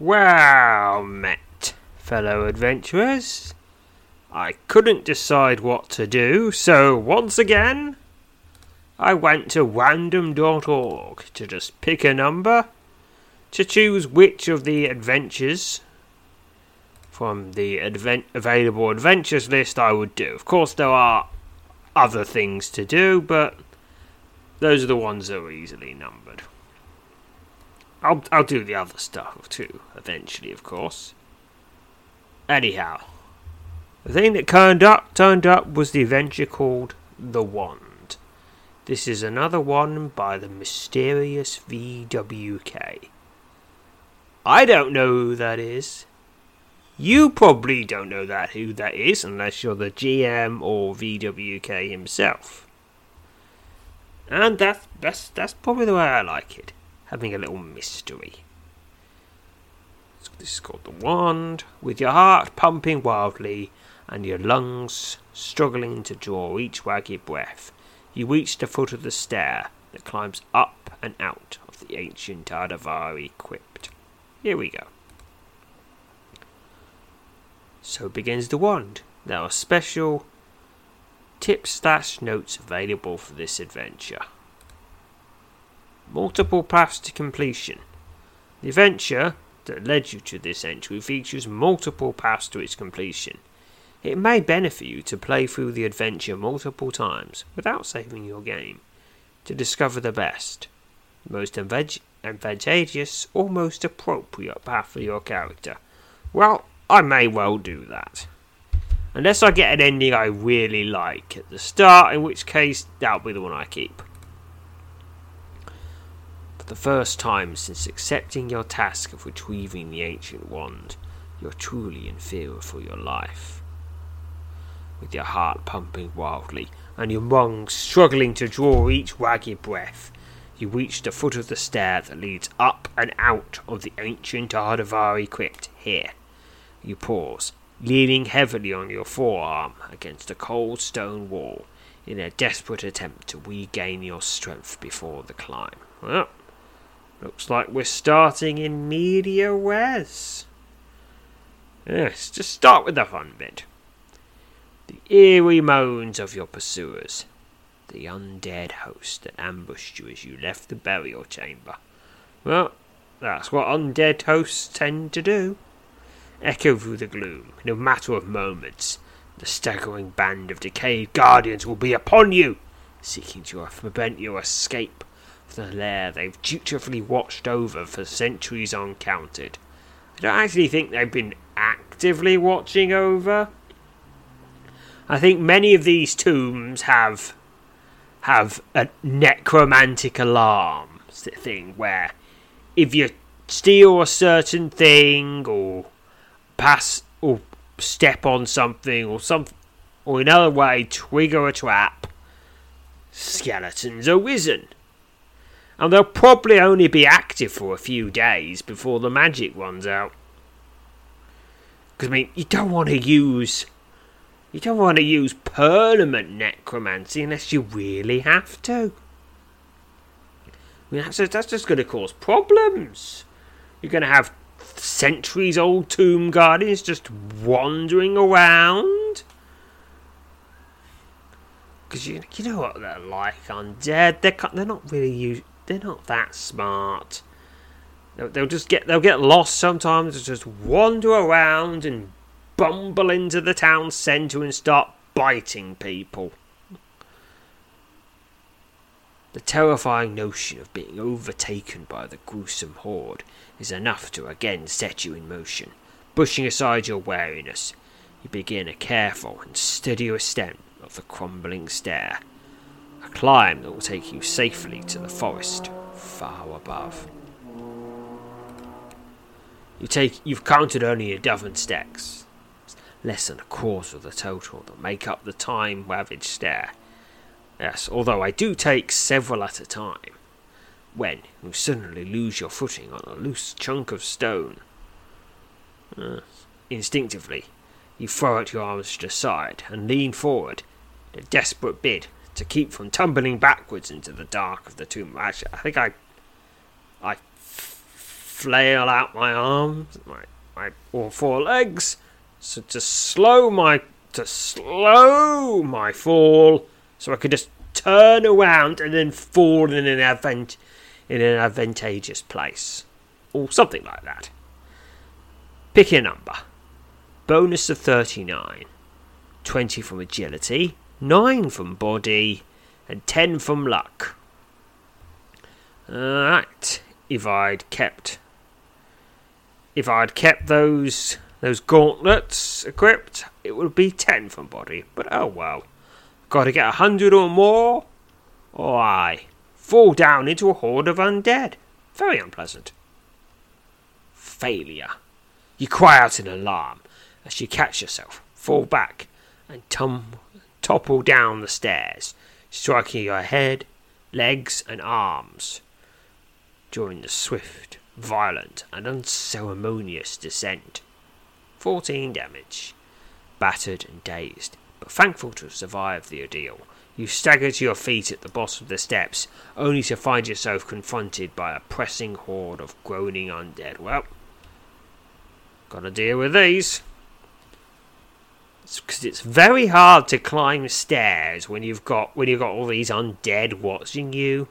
Well met, fellow adventurers. I couldn't decide what to do, so once again, I went to random.org to just pick a number to choose which of the adventures from the advent- available adventures list I would do. Of course, there are other things to do, but those are the ones that are easily numbered. I'll I'll do the other stuff too eventually, of course. Anyhow, the thing that turned up turned up was the adventure called The Wand. This is another one by the mysterious VWK. I don't know who that is. You probably don't know that who that is unless you're the GM or VWK himself. And that's that's that's probably the way I like it having a little mystery. This is called the wand. With your heart pumping wildly and your lungs struggling to draw each waggy breath, you reach the foot of the stair that climbs up and out of the ancient Adavari crypt. Here we go. So begins the wand. There are special tip slash notes available for this adventure. Multiple paths to completion. The adventure that led you to this entry features multiple paths to its completion. It may benefit you to play through the adventure multiple times without saving your game to discover the best, most advantageous, or most appropriate path for your character. Well, I may well do that. Unless I get an ending I really like at the start, in which case that'll be the one I keep the first time since accepting your task of retrieving the ancient wand, you're truly in fear for your life. With your heart pumping wildly and your lungs struggling to draw each ragged breath, you reach the foot of the stair that leads up and out of the ancient Ardavari crypt here. You pause, leaning heavily on your forearm against a cold stone wall in a desperate attempt to regain your strength before the climb. Well, Looks like we're starting in media res. Yes, just start with the fun bit. The eerie moans of your pursuers. The undead host that ambushed you as you left the burial chamber. Well, that's what undead hosts tend to do. Echo through the gloom. In a matter of moments, the staggering band of decayed guardians will be upon you, seeking to prevent your escape the lair they've dutifully watched over for centuries uncounted. I don't actually think they've been actively watching over. I think many of these tombs have have a necromantic alarm thing where if you steal a certain thing or pass or step on something or some or in other way trigger a trap, skeletons are risen and they'll probably only be active for a few days before the magic runs out. Because I mean, you don't want to use, you don't want to use permanent necromancy unless you really have to. I mean, that's just, that's just going to cause problems. You're going to have centuries-old tomb guardians just wandering around. Because you, you know what they're like undead. They're they're not really used they're not that smart. They'll, just get they'll get lost sometimes. Just wander around and bumble into the town centre and start biting people. The terrifying notion of being overtaken by the gruesome horde is enough to again set you in motion. Brushing aside your wariness, you begin a careful and steady ascent of the crumbling stair climb that will take you safely to the forest far above. You take you've counted only a dozen stacks. Less than a quarter of the total that make up the time ravaged stair. Yes, although I do take several at a time. When you suddenly lose your footing on a loose chunk of stone. Instinctively, you throw out your arms to the side and lean forward in a desperate bid to keep from tumbling backwards into the dark of the tomb. Actually, I think I, I flail out my arms, my my all four legs, so to slow my to slow my fall, so I could just turn around and then fall in an advent in an advantageous place, or something like that. Pick a number. Bonus of thirty nine. 20 from agility, 9 from body, and 10 from luck. Alright, if I'd kept if I'd kept those those gauntlets equipped, it would be 10 from body, but oh well. Gotta get a hundred or more, or I fall down into a horde of undead. Very unpleasant. Failure. You cry out in alarm as you catch yourself, fall back, and tum- topple down the stairs, striking your head, legs, and arms during the swift, violent, and unceremonious descent. 14 damage. Battered and dazed, but thankful to have survived the ordeal, you stagger to your feet at the bottom of the steps, only to find yourself confronted by a pressing horde of groaning undead. Well, gotta deal with these because it's very hard to climb stairs when you've got when you've got all these undead watching you.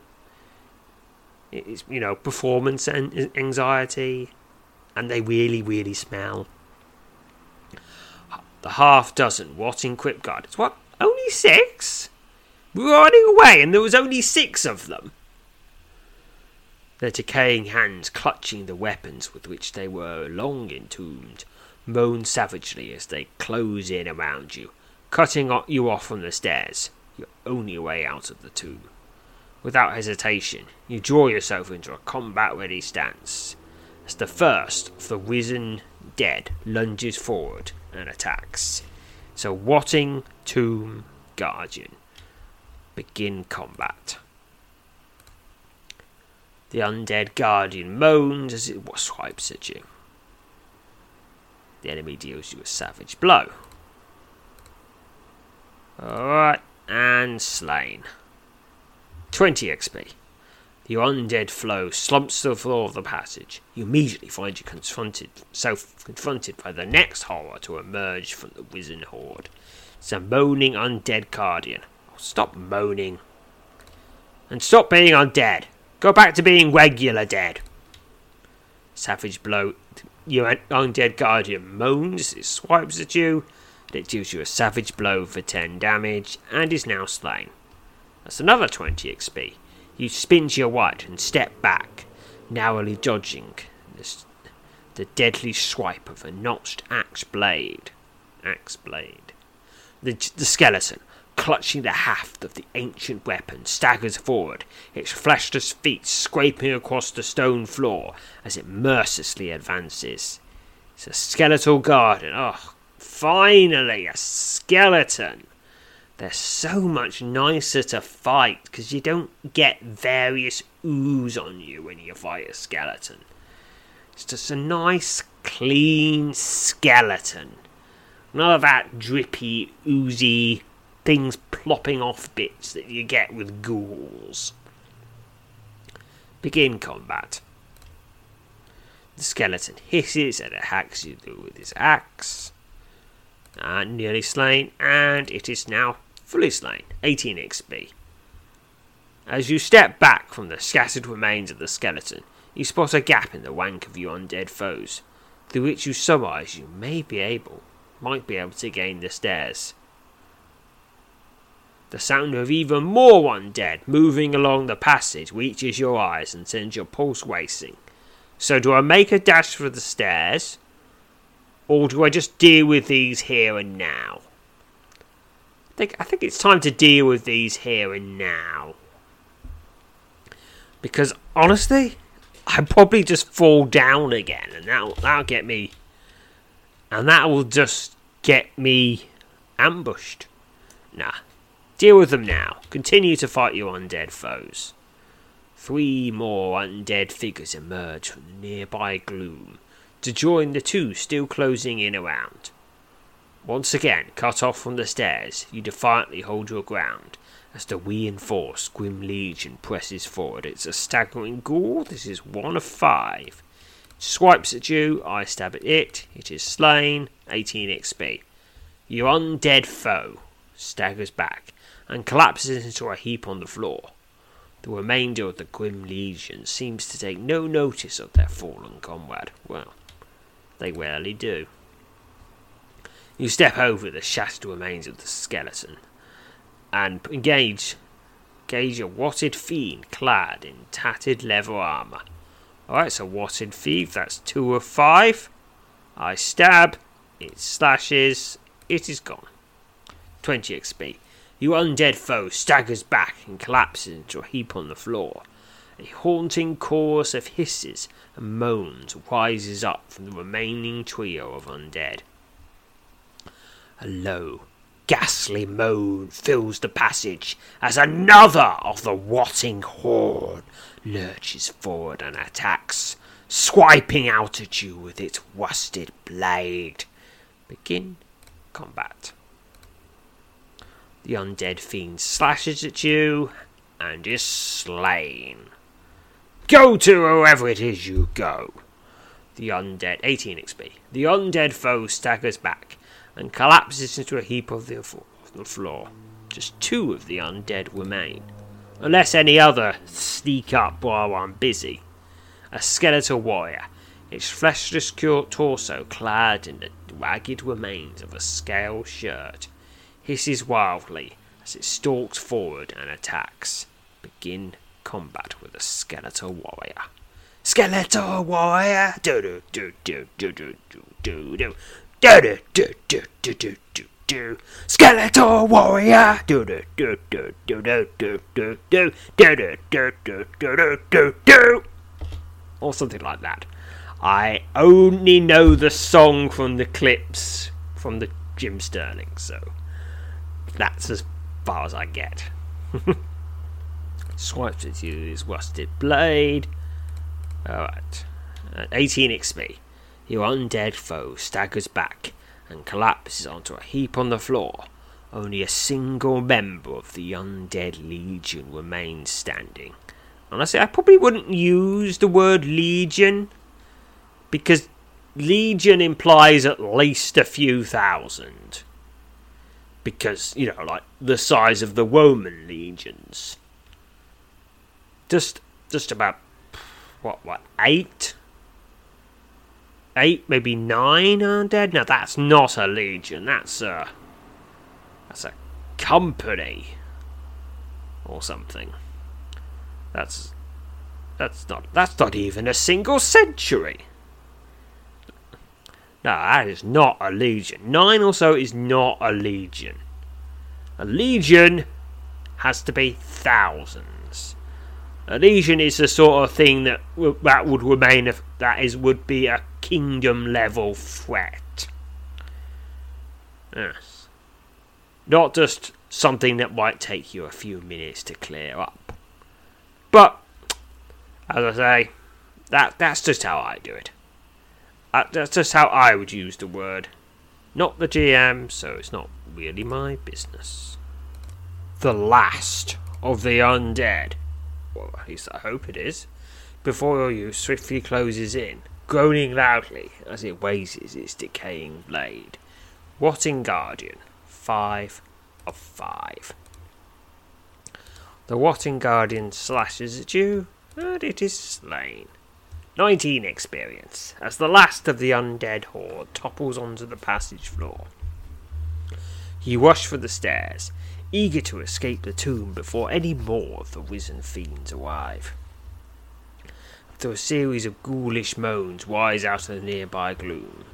It's you know performance and anxiety, and they really really smell. The half dozen what in Crypt Gardens? What? Only six? We were running away, and there was only six of them. Their decaying hands clutching the weapons with which they were long entombed moan savagely as they close in around you, cutting you off from the stairs, your only way out of the tomb. Without hesitation, you draw yourself into a combat ready stance as the first of the risen dead lunges forward and attacks. So, Watting Tomb Guardian, begin combat. The undead guardian moans as it swipes at you. The enemy deals you a savage blow. Alright, and slain. 20 XP. The undead flow slumps to the floor of the passage. You immediately find you confronted, self confronted by the next horror to emerge from the wizened horde. It's a moaning undead guardian. Oh, stop moaning. And stop being undead. Go back to being regular dead. Savage blow your undead guardian moans, it swipes at you, and it deals you a savage blow for 10 damage, and is now slain. That's another 20 XP. You spin to your right and step back, narrowly dodging this, the deadly swipe of a notched axe blade. Axe blade. The, the skeleton, clutching the haft of the ancient weapon, staggers forward, its fleshless feet scraping across the stone floor as it mercilessly advances. It's a skeletal garden. Oh, finally, a skeleton! They're so much nicer to fight because you don't get various ooze on you when you fight a skeleton. It's just a nice, clean skeleton. None of that drippy, oozy things plopping off bits that you get with ghouls. Begin combat. The skeleton hisses and it hacks you through with his axe. And nearly slain, and it is now fully slain. 18 XP. As you step back from the scattered remains of the skeleton, you spot a gap in the rank of your undead foes, through which you surmise you may be able, might be able to gain the stairs. The sound of even more undead moving along the passage reaches your eyes and sends your pulse racing. So, do I make a dash for the stairs? Or do I just deal with these here and now? I think, I think it's time to deal with these here and now. Because honestly, I probably just fall down again, and that'll that'll get me, and that will just get me ambushed. Nah, deal with them now. Continue to fight your undead foes. Three more undead figures emerge from the nearby gloom to join the two still closing in around. Once again, cut off from the stairs, you defiantly hold your ground as the reinforced Grim Legion presses forward. It's a staggering ghoul. This is one of five. Swipes at you, I stab at it. It is slain, 18 XP. Your undead foe staggers back and collapses into a heap on the floor. The remainder of the Grim Legion seems to take no notice of their fallen comrade. Well, they rarely do. You step over the shattered remains of the skeleton and engage engage a watted fiend clad in tattered leather armour. Alright, so watted thief, that's two of five. I stab, it slashes, it is gone. 20 XP. Your undead foe staggers back and collapses into a heap on the floor. A haunting chorus of hisses and moans rises up from the remaining trio of undead. A low, ghastly moan fills the passage as another of the rotting horde lurches forward and attacks, swiping out at you with its rusted blade. Begin combat. The undead fiend slashes at you and is slain. Go to whoever it is you go. The undead 18 XP. The undead foe staggers back and collapses into a heap of the, the floor. Just two of the undead remain. Unless any other sneak up while I'm busy. A skeletal warrior, its fleshless torso clad in the ragged remains of a scale shirt, hisses wildly as it stalks forward and attacks. Begin combat with a skeletal warrior. Skeletal warrior! Do do do do do do do do do do do do do do do do Skeletal warrior! Do do do do do do do do do do do do do do do do do or something like that. I only know the song from the clips from the Jim Sterling, so that's as far as I get. Swipes at you his rusted blade. Alright. Uh, 18 XP. Your undead foe staggers back and collapses onto a heap on the floor. Only a single member of the undead legion remains standing. Honestly, I probably wouldn't use the word legion because legion implies at least a few thousand. Because, you know, like the size of the Roman legions. Just just about what what eight? Eight maybe nine undead now that's not a legion. That's a that's a company or something. That's that's not that's not even a single century no that is not a legion nine or so is not a legion a legion has to be thousands a legion is the sort of thing that that would remain if that is would be a kingdom level threat. Yes. Not just something that might take you a few minutes to clear up. But as I say, that that's just how I do it. That's just how I would use the word. Not the GM, so it's not really my business. The last of the undead well, at least I hope it is, before you swiftly closes in, groaning loudly as it raises its decaying blade. Rotting Guardian, five of five. The Rotting Guardian slashes at you, and it is slain. 19 experience, as the last of the undead horde topples onto the passage floor. You rush for the stairs, eager to escape the tomb before any more of the risen fiends arrive. After a series of ghoulish moans rise out of the nearby gloom,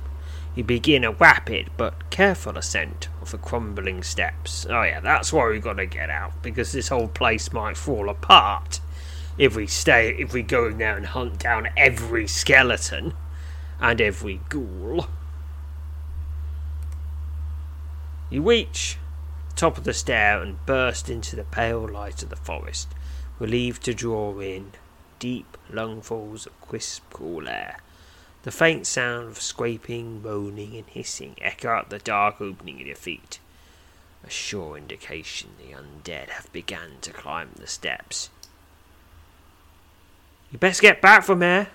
you begin a rapid but careful ascent of the crumbling steps. Oh yeah, that's why we gotta get out, because this whole place might fall apart. If we stay, if we go in there and hunt down every skeleton and every ghoul. You reach the top of the stair and burst into the pale light of the forest, relieved to draw in deep lungfuls of crisp, cool air. The faint sound of scraping, moaning, and hissing echo out the dark opening at your feet, a sure indication the undead have begun to climb the steps. You best get back from there.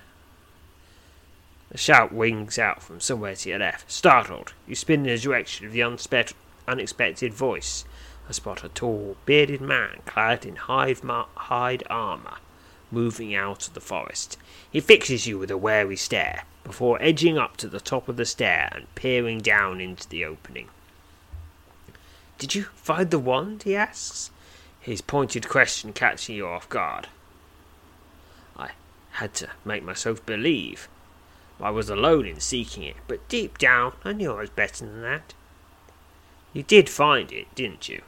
A shout wings out from somewhere to your left. Startled, you spin in the direction of the unspe- unexpected voice and spot a tall, bearded man clad in hide, ma- hide armour moving out of the forest. He fixes you with a wary stare before edging up to the top of the stair and peering down into the opening. Did you find the wand? he asks, his pointed question catching you off guard. Had to make myself believe. I was alone in seeking it, but deep down I knew I was better than that. You did find it, didn't you?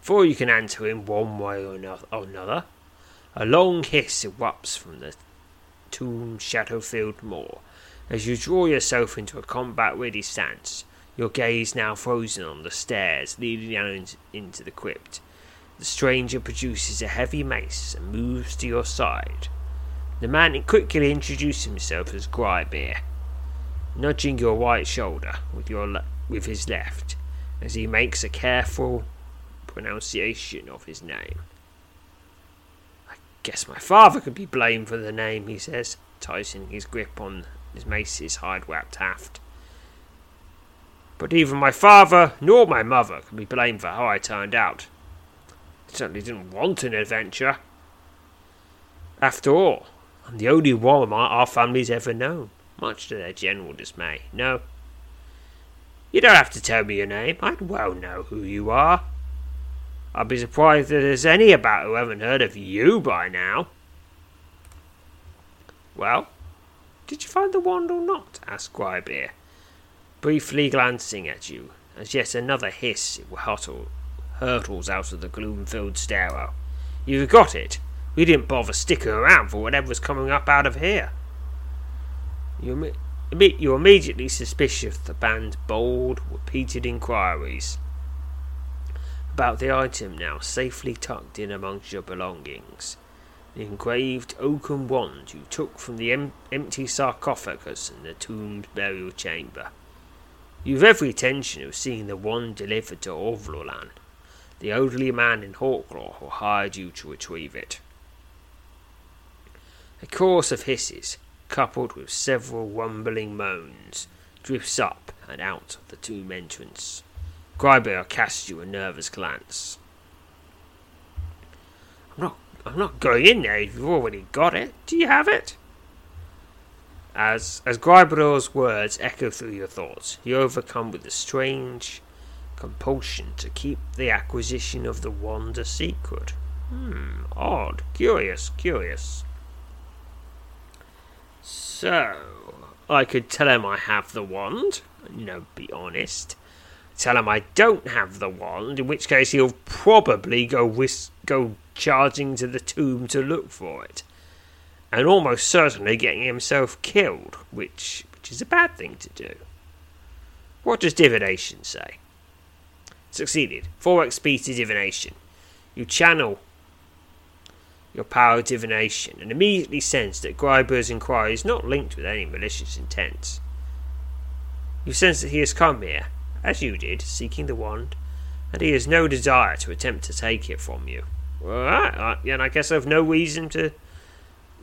Before you can answer in one way or another, a long hiss erupts from the tomb shadow filled moor as you draw yourself into a combat ready stance, your gaze now frozen on the stairs leading down into the crypt. The stranger produces a heavy mace and moves to your side. The man quickly introduces himself as Grybeer, nudging your right shoulder with, your le- with his left as he makes a careful pronunciation of his name. I guess my father could be blamed for the name, he says, tightening his grip on his mace's hide wrapped haft. But even my father nor my mother can be blamed for how I turned out. I certainly didn't want an adventure. After all, I'm the only one our family's ever known, much to their general dismay. No. You don't have to tell me your name. I'd well know who you are. I'd be surprised if there's any about who haven't heard of you by now. Well, did you find the wand or not? asked Grybeer, briefly glancing at you, as yet another hiss hurtles out of the gloom-filled stairwell. You've got it. We didn't bother sticking around for whatever was coming up out of here. You, you immediately suspicious of the band's bold, repeated inquiries about the item now safely tucked in amongst your belongings. The engraved oaken wand you took from the em- empty sarcophagus in the tomb's burial chamber. You've every intention of seeing the wand delivered to Orvlolan, the elderly man in Hawklaw who hired you to retrieve it. A chorus of hisses, coupled with several rumbling moans, drifts up and out of the tomb entrance. Grybear casts you a nervous glance. I'm not I'm not going in there you've already got it. Do you have it? As as Grybear's words echo through your thoughts, you're overcome with a strange compulsion to keep the acquisition of the wand a secret. Hmm, odd, curious, curious. So, I could tell him I have the wand, you know, be honest, tell him I don't have the wand, in which case he'll probably go whisk, go charging to the tomb to look for it, and almost certainly getting himself killed, which which is a bad thing to do. What does divination say? Succeeded. 4 XP to divination. You channel your power of divination and immediately sense that Grybear's inquiry is not linked with any malicious intent. You sense that he has come here as you did, seeking the wand, and he has no desire to attempt to take it from you. Alright, uh, and I guess I've no reason to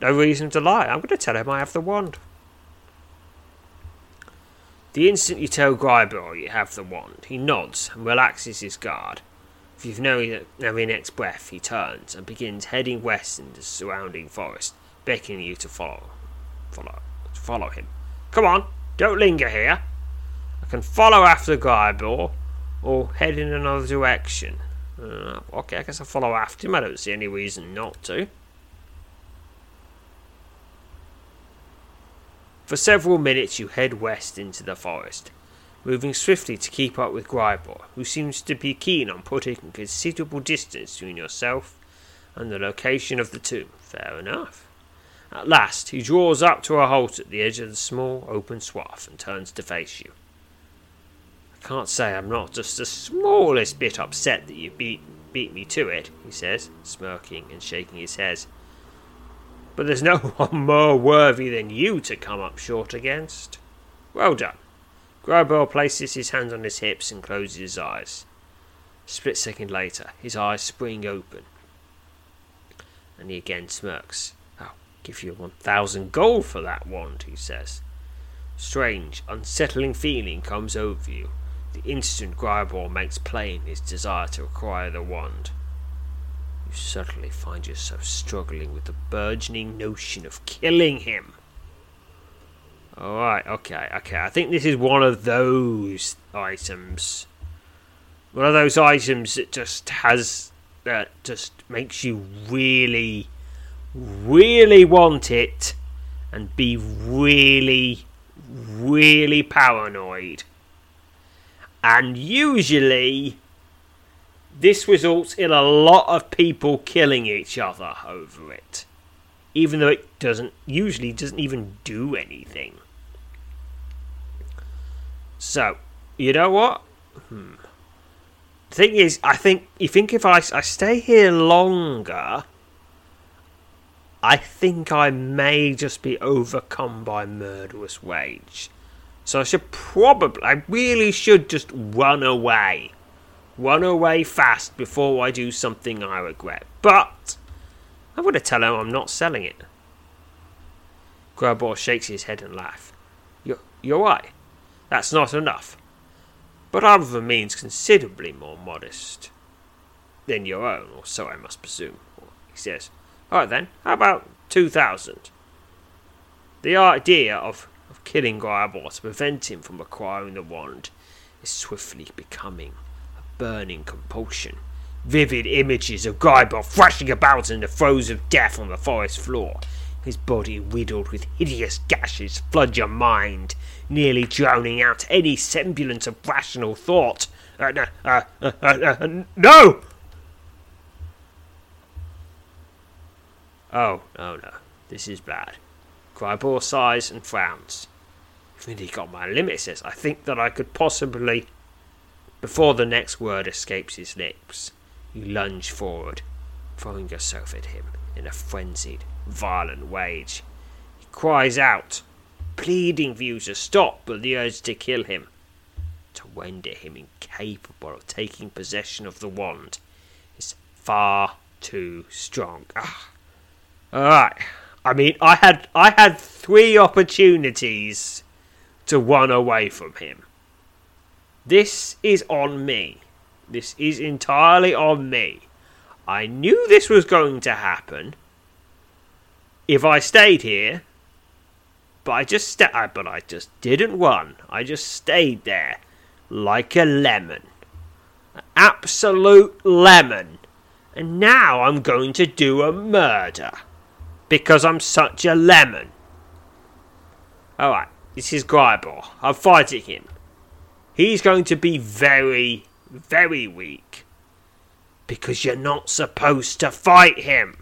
no reason to lie. I'm going to tell him I have the wand. The instant you tell Grybear you have the wand, he nods and relaxes his guard. If you've no, no next breath, he turns and begins heading west into the surrounding forest, beckoning you to follow, follow, follow him. Come on, don't linger here I can follow after Grybear or head in another direction. Uh, okay, I guess I'll follow after him. I don't see any reason not to. For several minutes, you head west into the forest, moving swiftly to keep up with Grybear, who seems to be keen on putting a considerable distance between yourself and the location of the tomb. Fair enough. At last, he draws up to a halt at the edge of the small open swath and turns to face you. I can't say I'm not just the smallest bit upset that you beat beat me to it, he says, smirking and shaking his head. But there's no one more worthy than you to come up short against. Well done. Gribor places his hands on his hips and closes his eyes. A split second later, his eyes spring open, and he again smirks. I'll give you one thousand gold for that wand, he says. Strange, unsettling feeling comes over you. The instant Gribor makes plain his desire to acquire the wand. You suddenly find yourself struggling with the burgeoning notion of killing him. Alright, okay, okay. I think this is one of those items. One of those items that just has. that just makes you really, really want it and be really, really paranoid. And usually, this results in a lot of people killing each other over it. Even though it doesn't, usually doesn't even do anything. So, you know what? Hmm. The thing is, I think you think if I, I stay here longer, I think I may just be overcome by murderous rage. So I should probably, I really should just run away. Run away fast before I do something I regret. But I'm going to tell him I'm not selling it. Gribor shakes his head and laughs. You're, you're right. That's not enough. But other means considerably more modest than your own, or so I must presume. He says, All right then, how about 2,000? The idea of, of killing Gribor to prevent him from acquiring the wand is swiftly becoming a burning compulsion. Vivid images of Gribor thrashing about in the throes of death on the forest floor, his body riddled with hideous gashes flood your mind, nearly drowning out any semblance of rational thought. Uh, uh, uh, uh, uh no! Oh, no, no. This is bad. Gribor sighs and frowns. I've really got my limit, says. I think that I could possibly. Before the next word escapes his lips, you lunge forward, throwing yourself at him in a frenzied, violent rage. He cries out, pleading for you to stop, but the urge to kill him, to render him incapable of taking possession of the wand, is far too strong. Ah. Alright. I mean, I had I had three opportunities to run away from him. This is on me. This is entirely on me. I knew this was going to happen. If I stayed here, but I just sta- but I just didn't run. I just stayed there like a lemon. An absolute lemon. And now I'm going to do a murder because I'm such a lemon. Alright, this is Gribor. I'm fighting him. He's going to be very, very weak because you're not supposed to fight him.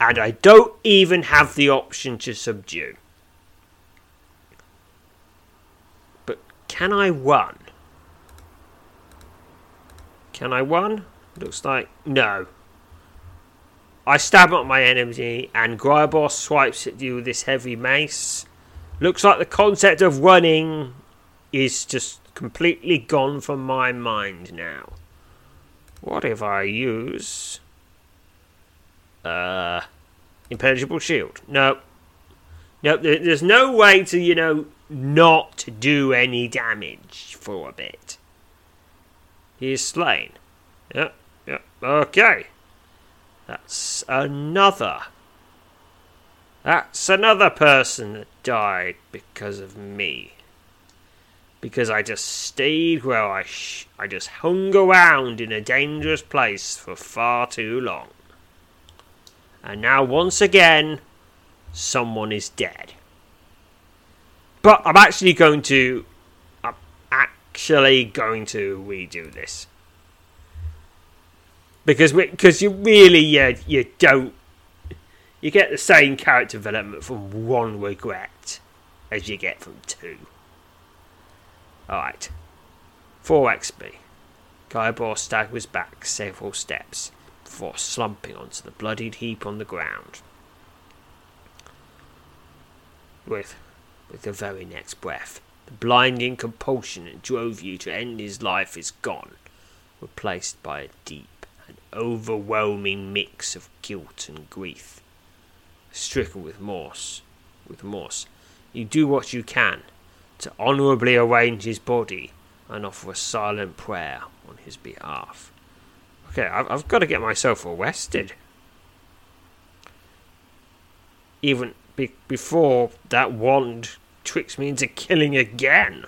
And I don't even have the option to subdue. But can I run? Can I run? Looks like no. I stab at my enemy, and Gribor swipes at you with this heavy mace. Looks like the concept of running is just completely gone from my mind now. What if I use uh, impenetrable shield. No. No, there's no way to, you know, not do any damage for a bit. He is slain. Yep, yep, okay. That's another. That's another person that died because of me. Because I just stayed where I sh- I just hung around in a dangerous place for far too long. And now, once again, someone is dead. But I'm actually going to. I'm actually going to redo this. because because you really uh, you don't you get the same character development from one regret as you get from two. Alright. 4 XP. Guybrush staggers back several steps before slumping onto the bloodied heap on the ground. With, with the very next breath, the blinding compulsion that drove you to end his life is gone, replaced by a deep and overwhelming mix of guilt and grief. Stricken with remorse, with remorse, you do what you can to honourably arrange his body and offer a silent prayer on his behalf. Okay, I've, I've got to get myself arrested. Even be- before that wand tricks me into killing again.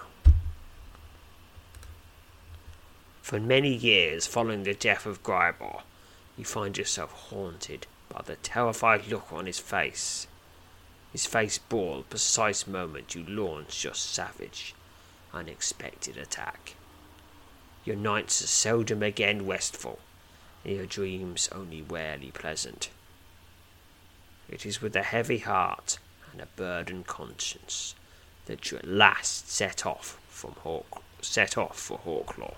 For many years following the death of Gribor, you find yourself haunted by the terrified look on his face. His face the precise moment you launch your savage, unexpected attack. Your nights are seldom again restful, and your dreams only rarely pleasant. It is with a heavy heart and a burdened conscience that you at last set off from Hawk, set off for Hawklaw.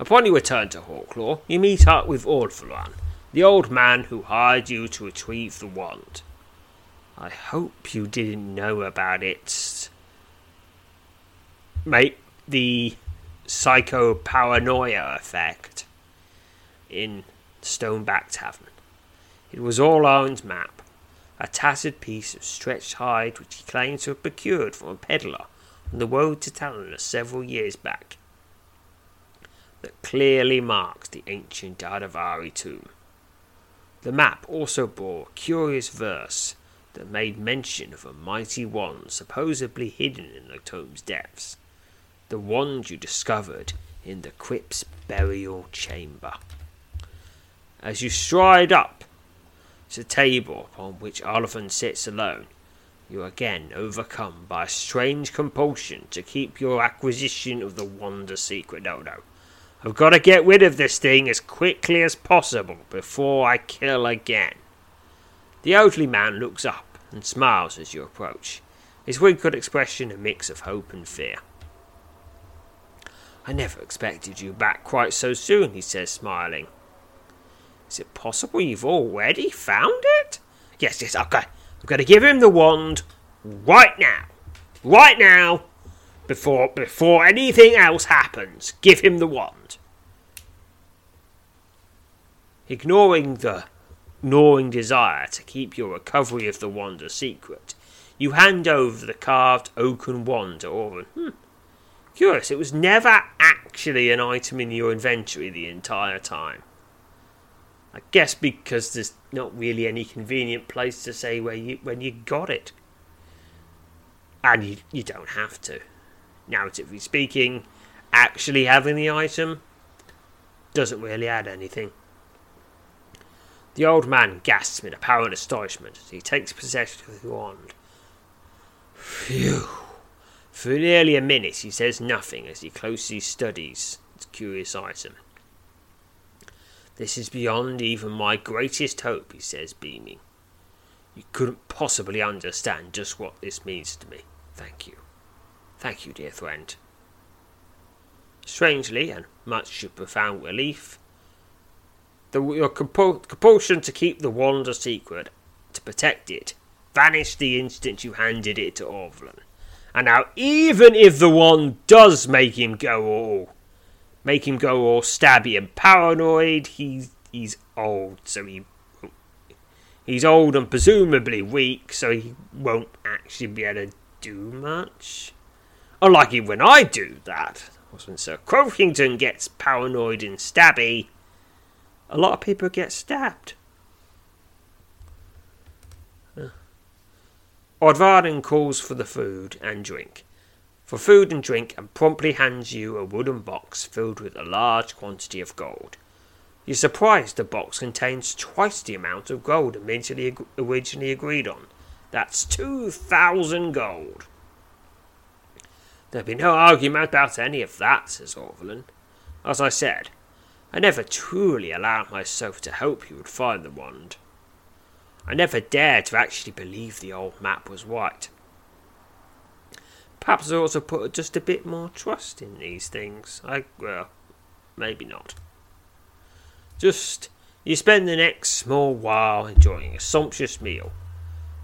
Upon your return to Hawklaw, you meet up with Ordvaran, the old man who hired you to retrieve the wand. I hope you didn't know about it. Mate, the psycho paranoia effect in Stoneback Tavern. It was all Owen's map, a tattered piece of stretched hide which he claimed to have procured from a peddler on the road to Talonus several years back, that clearly marks the ancient Adavari tomb. The map also bore curious verse that made mention of a mighty wand supposedly hidden in the tomb's depths the wand you discovered in the crypt's burial chamber. As you stride up to the table upon which Oliphant sits alone, you are again overcome by a strange compulsion to keep your acquisition of the wonder secret. No, no. I've got to get rid of this thing as quickly as possible before I kill again. The elderly man looks up and smiles as you approach, his wrinkled expression a mix of hope and fear. I never expected you back quite so soon, he says, smiling. Is it possible you've already found it? Yes, yes, okay. I'm going to give him the wand right now. Right now. Before, before anything else happens. Give him the wand. Ignoring the gnawing desire to keep your recovery of the wand a secret, you hand over the carved oaken wand to Orvin. Hmm. Curious, it was never actually an item in your inventory the entire time. I guess because there's not really any convenient place to say where you when you got it. And you, you don't have to. Narratively speaking, actually having the item doesn't really add anything. The old man gasps in apparent astonishment as he takes possession of the wand. Phew. For nearly a minute he says nothing as he closely studies its curious item. This is beyond even my greatest hope, he says, beaming. You couldn't possibly understand just what this means to me. Thank you. Thank you, dear friend. Strangely, and much to profound relief, the, your compulsion to keep the wand a secret, to protect it, vanished the instant you handed it to Orvlan. And now, even if the wand does make him go all, make him go all stabby and paranoid, he's he's old, so he he's old and presumably weak, so he won't actually be able to do much. Unlike when I do that, was when Sir Croakington gets paranoid and stabby, a lot of people get stabbed. Ordvaran calls for the food and drink. For food and drink, and promptly hands you a wooden box filled with a large quantity of gold. You're surprised the box contains twice the amount of gold originally, originally agreed on. That's two thousand gold. There'll be no argument about any of that, says Orvelin. As I said, I never truly allowed myself to hope he would find the wand. I never dared to actually believe the old map was right. Perhaps I ought to put just a bit more trust in these things. I, well, maybe not. Just, you spend the next small while enjoying a sumptuous meal,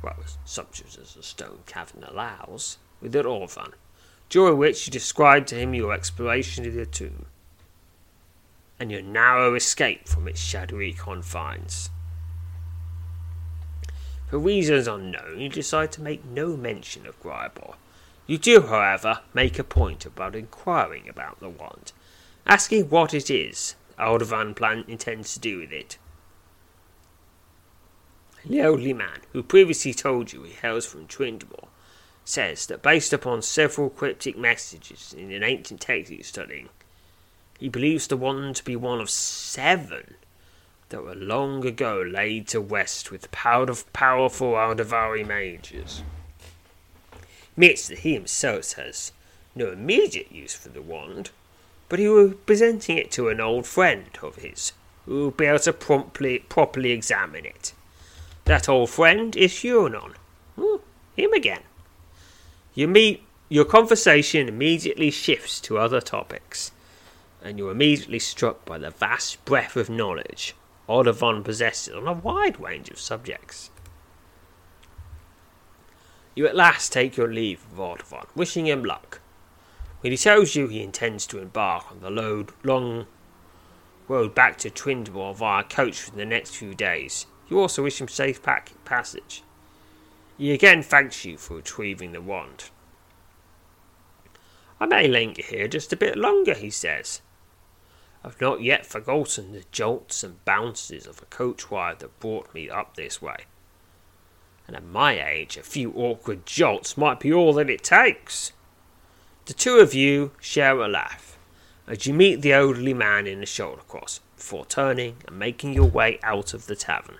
well, as sumptuous as a stone cavern allows, with Orvan, during which you describe to him your exploration of the tomb, and your narrow escape from its shadowy confines. For reasons unknown, you decide to make no mention of Gribor. You do, however, make a point about inquiring about the wand, asking what it is Alderaan Plant intends to do with it. The elderly man, who previously told you he hails from Trindamore, says that based upon several cryptic messages in an ancient text he's studying, he believes the wand to be one of seven that were long ago laid to rest with the power of powerful Aldevari mages. Admits that he himself has no immediate use for the wand, but he was presenting it to an old friend of his, who will be able to promptly, properly examine it. That old friend is Huron. Oh, hmm, him again. You meet, your conversation immediately shifts to other topics, and you're immediately struck by the vast breadth of knowledge Alderaan possesses on a wide range of subjects. You at last take your leave of Alderaan, wishing him luck. When he tells you he intends to embark on the load, long road back to Trindamore via coach for the next few days, you also wish him safe passage. He again thanks you for retrieving the wand. I may linger here just a bit longer, he says. I've not yet forgotten the jolts and bounces of a coach wire that brought me up this way. And at my age, a few awkward jolts might be all that it takes. The two of you share a laugh as you meet the elderly man in the shoulder cross before turning and making your way out of the tavern.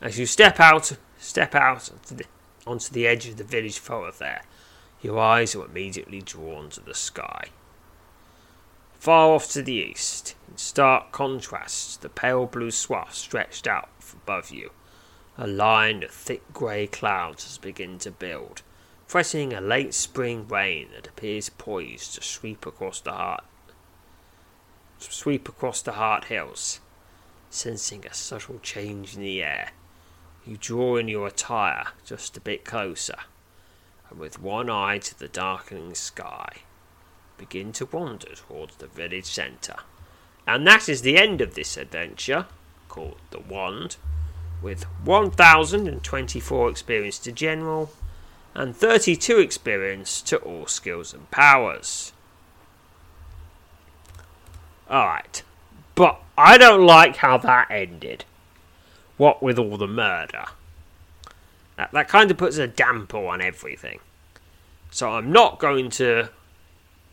As you step out, step out onto the, onto the edge of the village thoroughfare, your eyes are immediately drawn to the sky. Far off to the east, in stark contrast the pale blue swath stretched out above you, a line of thick grey clouds has begun to build, threatening a late spring rain that appears poised to sweep across the heart sweep across the heart Hills. Sensing a subtle change in the air, you draw in your attire just a bit closer, and with one eye to the darkening sky, begin to wander towards the village centre. And that is the end of this adventure, called The Wand, with 1024 experience to general and 32 experience to all skills and powers. Alright, but I don't like how that ended. What with all the murder. That, that kind of puts a damper on everything. So I'm not going to.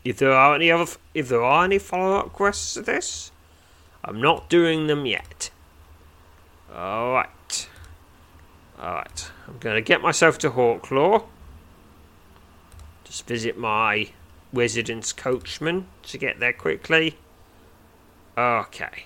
If there are any other, if there are any follow-up quests to this, I'm not doing them yet. All right, all right. I'm going to get myself to Hawklaw. Just visit my residence coachman to get there quickly. Okay.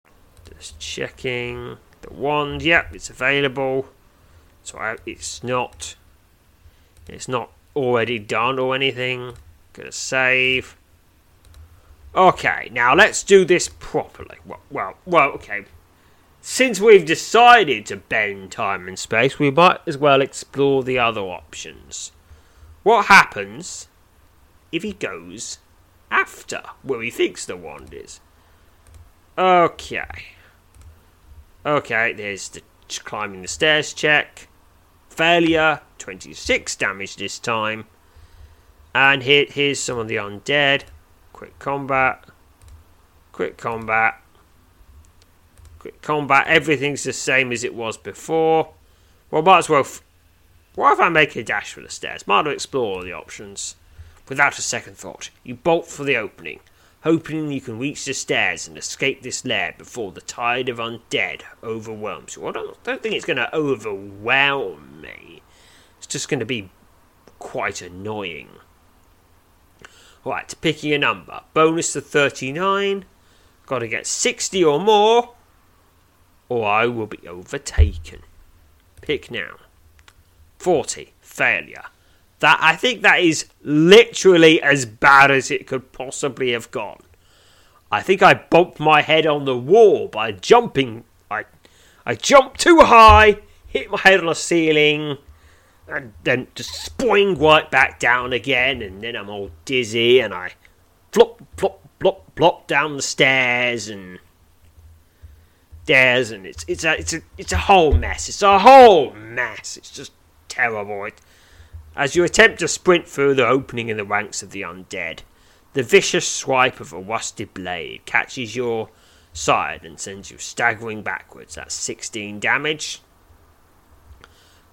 Just checking the wand. Yep, it's available. So it's not. It's not already done or anything. Gonna save. Okay, now let's do this properly. Well, well, well, okay. Since we've decided to bend time and space, we might as well explore the other options. What happens if he goes after where he thinks the wand is? Okay. Okay, there's the climbing the stairs check. Failure, 26 damage this time. And here, here's some of the undead. Quick combat. Quick combat. Quick combat. Everything's the same as it was before. Well, might as well. F- what if I make a dash for the stairs? Might as well explore the options. Without a second thought, you bolt for the opening, hoping you can reach the stairs and escape this lair before the tide of undead overwhelms you. I don't, don't think it's going to overwhelm me. It's just going to be quite annoying. Right, picking a number. Bonus to 39. Got to get 60 or more, or I will be overtaken. Pick now. 40. Failure. That I think that is literally as bad as it could possibly have gone. I think I bumped my head on the wall by jumping. I, I jumped too high, hit my head on the ceiling, and then just spoing right back down again, and then I'm all dizzy, and I flop, flop, flop, flop down the stairs, and stairs, and it's it's a it's a it's a whole mess. It's a whole mess. It's just terrible. It, as you attempt to sprint through the opening in the ranks of the undead, the vicious swipe of a rusted blade catches your side and sends you staggering backwards. That's 16 damage.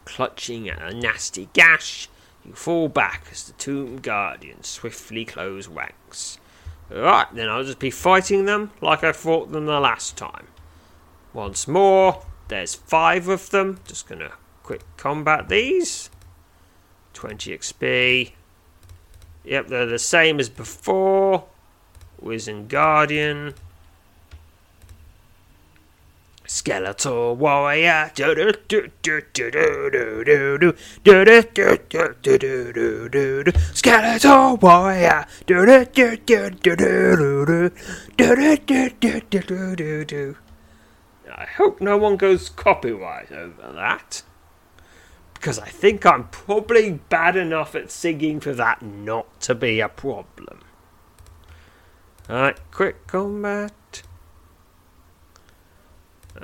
Clutching at a nasty gash, you fall back as the Tomb Guardians swiftly close ranks. Right, then I'll just be fighting them like I fought them the last time. Once more, there's five of them. Just gonna quick combat these. 20 XP. Yep, they're the same as before. Wizened Guardian. Skeletal warrior. Skeletal warrior. I hope no one goes copyright over that. Because I think I'm probably bad enough at singing for that not to be a problem. Alright, quick combat.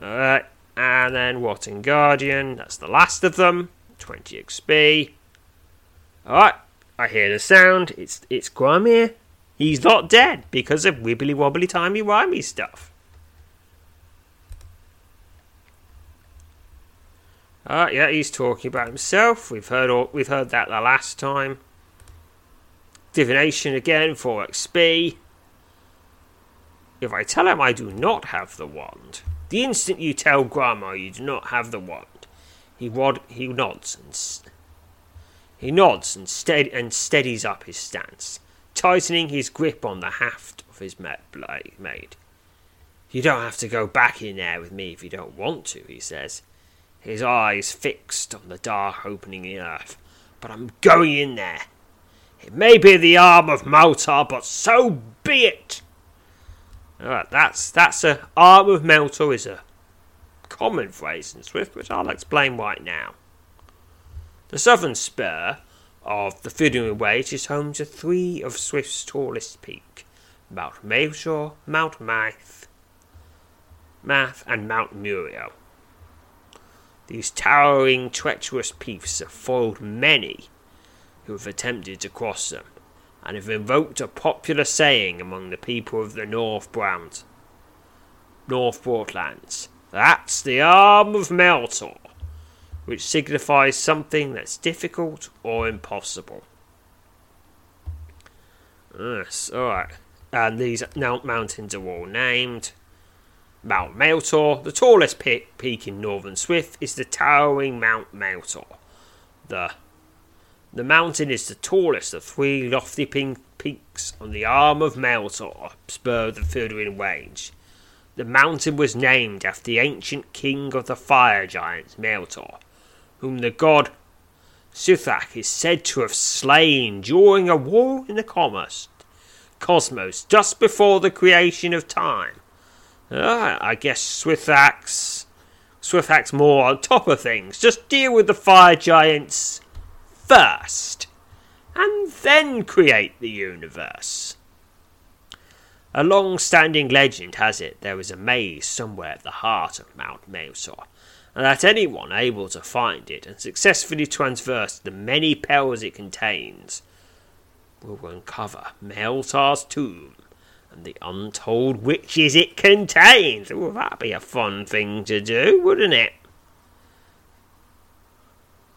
Alright, and then Watting Guardian. That's the last of them. 20 XP. Alright, I hear the sound. It's it's Grimir. He's not dead because of wibbly wobbly timey wimey stuff. Uh, yeah, he's talking about himself. We've heard all, we've heard that the last time. Divination again for XP. If I tell him I do not have the wand, the instant you tell Grandma you do not have the wand, he wad, he nods and he nods and, stead, and steadies up his stance, tightening his grip on the haft of his blade. You don't have to go back in there with me if you don't want to, he says his eyes fixed on the dark opening in the earth. But I'm going in there. It may be the arm of Meltor, but so be it. Alright, that's that's a arm of Meltor is a common phrase in Sryth, which I'll explain right now. The southern spur of the Fiddling Range is home to three of Sryth's tallest peaks Mount Meltor, Mount Math, Math, and Mount Muriel. These towering, treacherous peaks have foiled many who have attempted to cross them, and have invoked a popular saying among the people of the North Browns, North Broadlands. That's the arm of Meltor, which signifies something that's difficult or impossible. Yes, alright. And these mountains are all named. Mount Meltor, the tallest peak in northern Sryth, is the towering Mount Meltor. The, the mountain is the tallest of three lofty peaks on the arm of Meltor, spur of the Fiddling Range. The mountain was named after the ancient king of the fire giants, Meltor, whom the god Suthak is said to have slain during a war in the Commerce cosmos just before the creation of time. Uh, I guess Swifthack's Swifthack's more on top of things. Just deal with the fire giants first, and then create the universe. A long standing legend has it there is a maze somewhere at the heart of Mount Maelsor, and that anyone able to find it and successfully traverse the many perils it contains will uncover Maeltar's tomb and the untold witches it contains. Well, that'd be a fun thing to do, wouldn't it?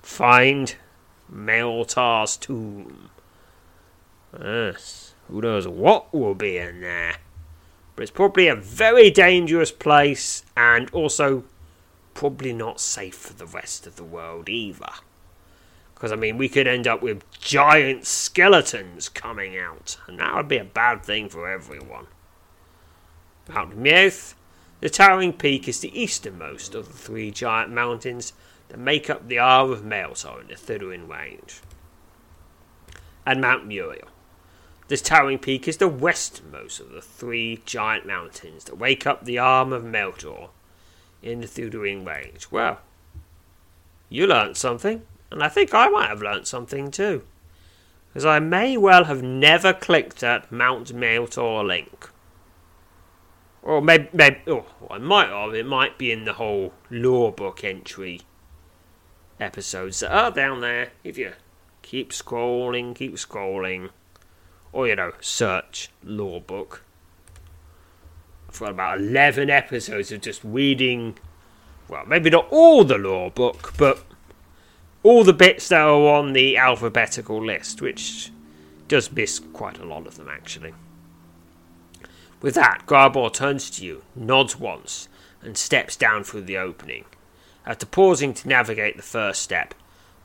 Find Maeltar's tomb. Yes. Who knows what will be in there? But it's probably a very dangerous place and also probably not safe for the rest of the world either. Because, I mean, we could end up with giant skeletons coming out, and that would be a bad thing for everyone. Mount Meath, the towering peak, is the easternmost of the three giant mountains that make up the Arm of Maelsar in the Thydduin Range. And Mount Muriel, this towering peak is the westernmost of the three giant mountains that wake up the arm of Meltor in the Thudering Range. Well, you learnt something, and I think I might have learnt something too. Because I may well have never clicked at Mount Meltor link. Or maybe, maybe oh, I might have. It might be in the whole lore book entry episodes that oh, are down there. If you keep scrolling, keep scrolling or you know, search lore book. I've got about 11 episodes of just reading, well, maybe not all the lore book, but all the bits that are on the alphabetical list, which does miss quite a lot of them actually. With that, Grabor turns to you, nods once, and steps down through the opening. After pausing to navigate the first step,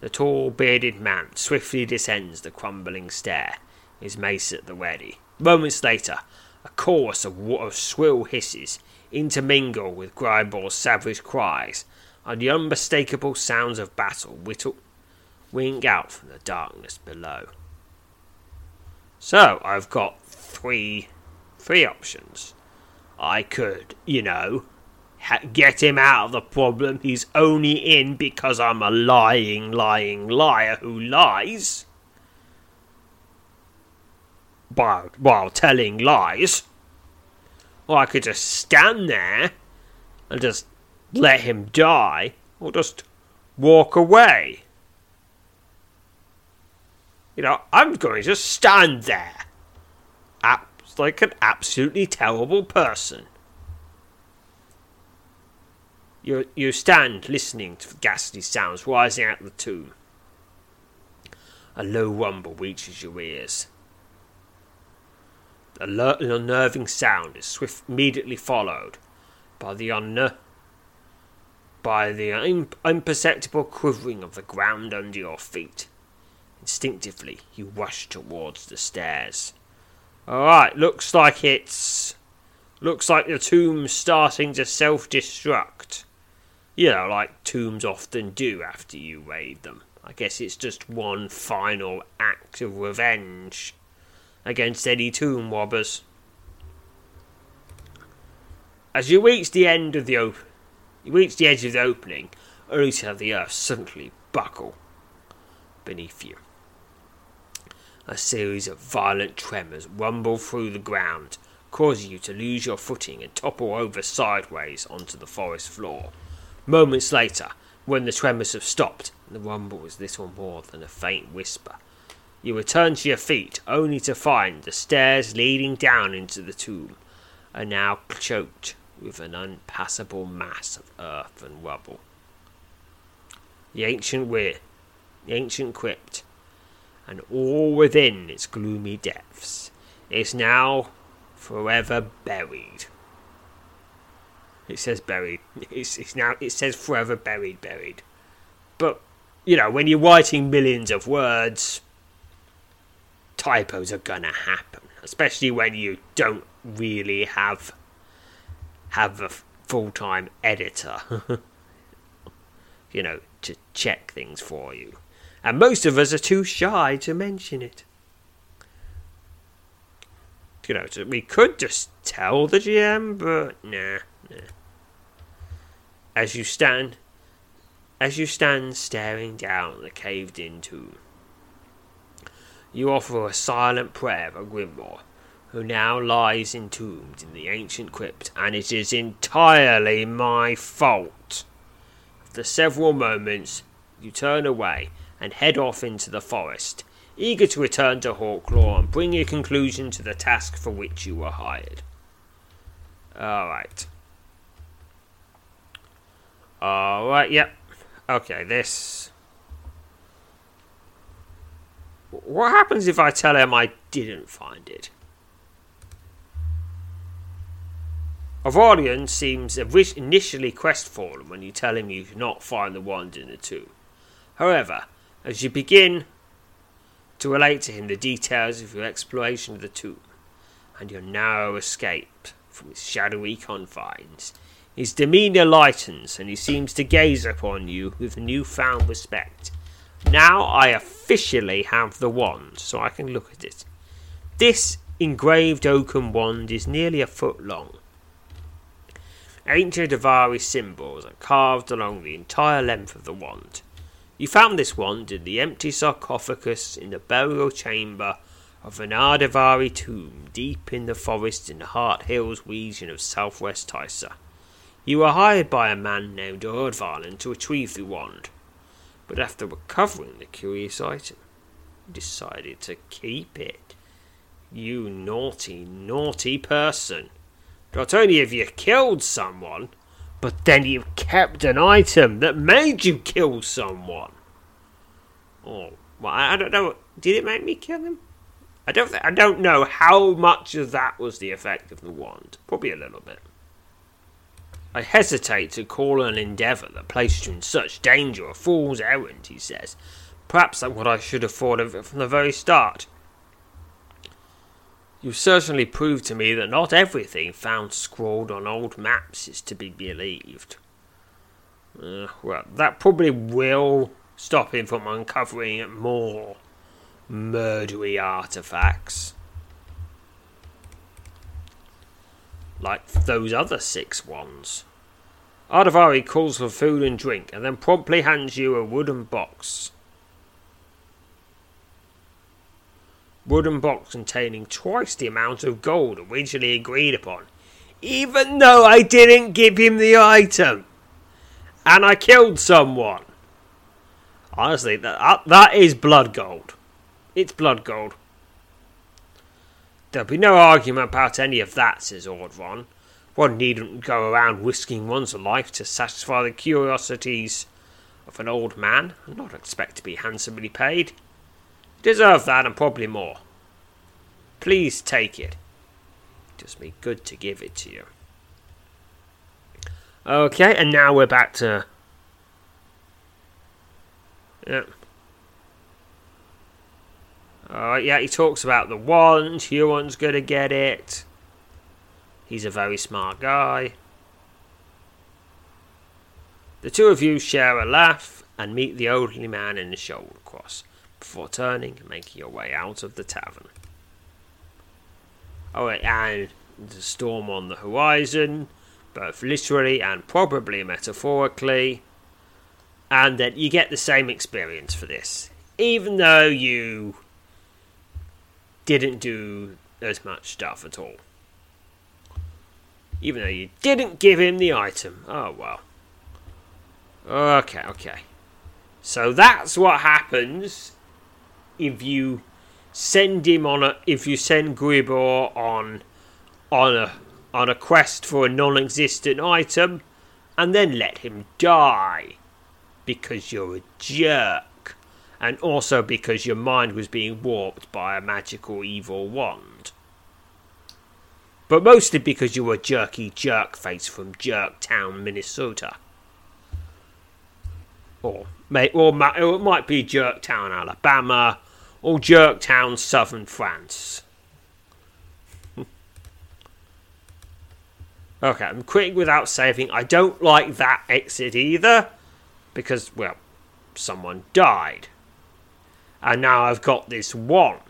the tall, bearded man swiftly descends the crumbling stair his mace at the ready. Moments later, a chorus of, of shrill hisses intermingle with Grybor's savage cries, and the unmistakable sounds of battle whittle, wing out from the darkness below. So I've got three, three options. I could, you know, ha- get him out of the problem he's only in because I'm a lying, lying liar who lies while, while telling lies. Or I could just stand there and just let him die, or just walk away. You know, I'm going to stand there. Apt, like an absolutely terrible person. You, you stand listening to the ghastly sounds rising out of the tomb. A low rumble reaches your ears. The unnerving sound is swift, immediately followed by the unner- by the imperceptible quivering of the ground under your feet. Instinctively, you rush towards the stairs. Alright, looks like it's. Looks like the tomb's starting to self destruct. You know, like tombs often do after you raid them. I guess it's just one final act of revenge against any tomb robbers. As you reach the end of the op- you reach the edge of the opening, only to have the earth suddenly buckle beneath you. A series of violent tremors rumble through the ground, causing you to lose your footing and topple over sideways onto the forest floor. Moments later, when the tremors have stopped, and the rumble is little more than a faint whisper, you return to your feet, only to find the stairs leading down into the tomb are now choked with an unpassable mass of earth and rubble. The ancient weir, the ancient crypt, and all within its gloomy depths is now forever buried. It says buried. It's, it's now it says forever buried, buried. But you know, when you're writing millions of words, typos are gonna happen, especially when you don't really have have a full time editor, you know, to check things for you. And most of us are too shy to mention it. you know, we could just tell the GM, but nah, nah. As you stand, as you stand staring down the caved-in tomb, you offer a silent prayer for Grimoire, who now lies entombed in the ancient crypt, and it is entirely my fault. After several moments, you turn away and head off into the forest, eager to return to Hawklaw and bring a conclusion to the task for which you were hired. Alright. Alright, yep. Okay, this. What happens if I tell him I didn't find it? Avarian seems initially crestfallen when you tell him you cannot find the wand in the tomb. However, as you begin to relate to him the details of your exploration of the tomb and your narrow escape from its shadowy confines, his demeanour lightens and he seems to gaze upon you with newfound respect. Now I officially have the wand, so I can look at it. This engraved oaken wand is nearly a foot long Ancient Avari symbols are carved along the entire length of the wand. You found this wand in the empty sarcophagus in the burial chamber of an Ardavari tomb deep in the forest in the Heart Hills region of southwest Tysa. You were hired by a man named Urdvarlin to retrieve the wand, but after recovering the curious item, you decided to keep it. You naughty, naughty person. Not only have you killed someone, but then you've kept an item that made you kill someone. Oh, well, I don't know. Did it make me kill him? I don't. Th- I don't know how much of that was the effect of the wand. Probably a little bit. I hesitate to call an endeavour that placed you in such danger a fool's errand, he says. Perhaps that's what I should have thought of it from the very start. You certainly proved to me that not everything found scrawled on old maps is to be believed. Uh, well, that probably will stop him from uncovering more murdery artifacts. Like those other six ones. Ardavari calls for food and drink and then promptly hands you a wooden box. Wooden box containing twice the amount of gold originally agreed upon, even though I didn't give him the item. And I killed someone. Honestly, that, uh, that is blood gold. It's blood gold. There'll be no argument about any of that, says Ordron. One needn't go around risking one's life to satisfy the curiosities of an old man and not expect to be handsomely paid. Deserve that and probably more. Please take it. Just be good to give it to you. Okay, and now we're back to. Yeah. Alright, yeah, he talks about the wand. Huron's gonna get it. He's a very smart guy. The two of you share a laugh and meet the elderly man in the shoulder cross before turning and making your way out of the tavern. Oh, and the storm on the horizon, both literally and probably metaphorically, and that you get the same experience for this, even though you didn't do as much stuff at all. Even though you didn't give him the item. Oh well. Okay, okay. So that's what happens if you send him on a if you send Gribor on on a on a quest for a non-existent item and then let him die because you're a jerk and also because your mind was being warped by a magical evil wand but mostly because you were a jerky jerk face from Jerktown, Minnesota. Or, or, or it might be Jerktown, Alabama, or Jerktown, southern France. okay, I'm quitting without saving. I don't like that exit either, because, well, someone died. And now I've got this wand.